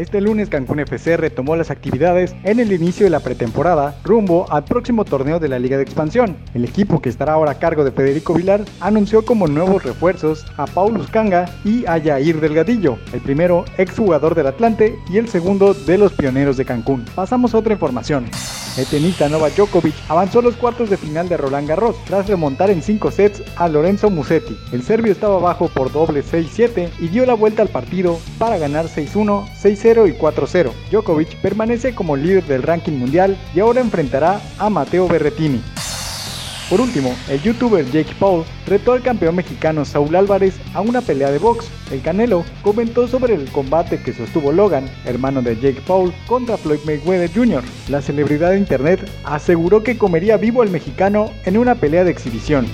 Este lunes Cancún FC retomó las actividades en el inicio de la pretemporada rumbo al próximo torneo de la Liga de Expansión. El equipo que estará ahora a cargo de Federico Vilar anunció como nuevos refuerzos a Paulus Kanga y a Yair Delgadillo, el primero exjugador del Atlante y el segundo de los pioneros de Cancún. Pasamos a otra información. El tenista Novak Djokovic avanzó a los cuartos de final de Roland Garros tras remontar en 5 sets a Lorenzo Musetti. El serbio estaba abajo por doble 6-7 y dio la vuelta al partido para ganar 6-1, 6-0 y 4-0. Djokovic permanece como líder del ranking mundial y ahora enfrentará a Mateo Berretini. Por último, el youtuber Jake Paul retó al campeón mexicano Saúl Álvarez a una pelea de box. El Canelo comentó sobre el combate que sostuvo Logan, hermano de Jake Paul, contra Floyd Mayweather Jr. La celebridad de internet aseguró que comería vivo al mexicano en una pelea de exhibición.